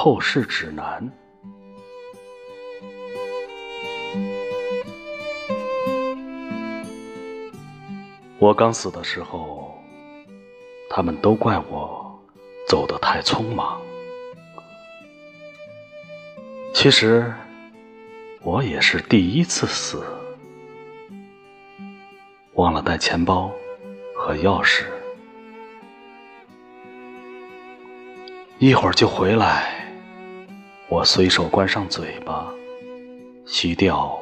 后事指南》。我刚死的时候，他们都怪我走得太匆忙。其实，我也是第一次死，忘了带钱包和钥匙，一会儿就回来。我随手关上嘴巴，吸掉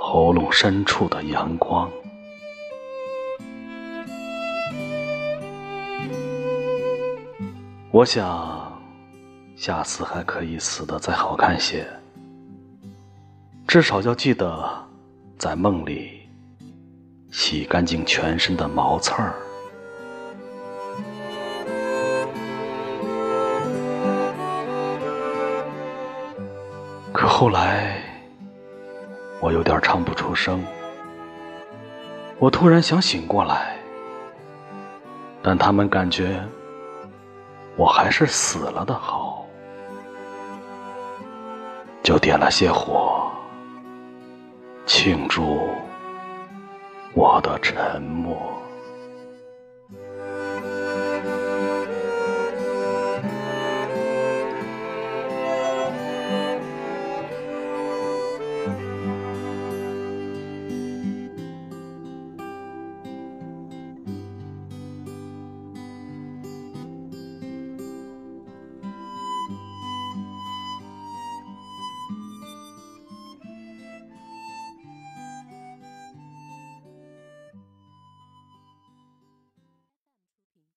喉咙深处的阳光。我想，下次还可以死得再好看些。至少要记得，在梦里洗干净全身的毛刺儿。可后来，我有点唱不出声。我突然想醒过来，但他们感觉。我还是死了的好，就点了些火，庆祝我的沉默。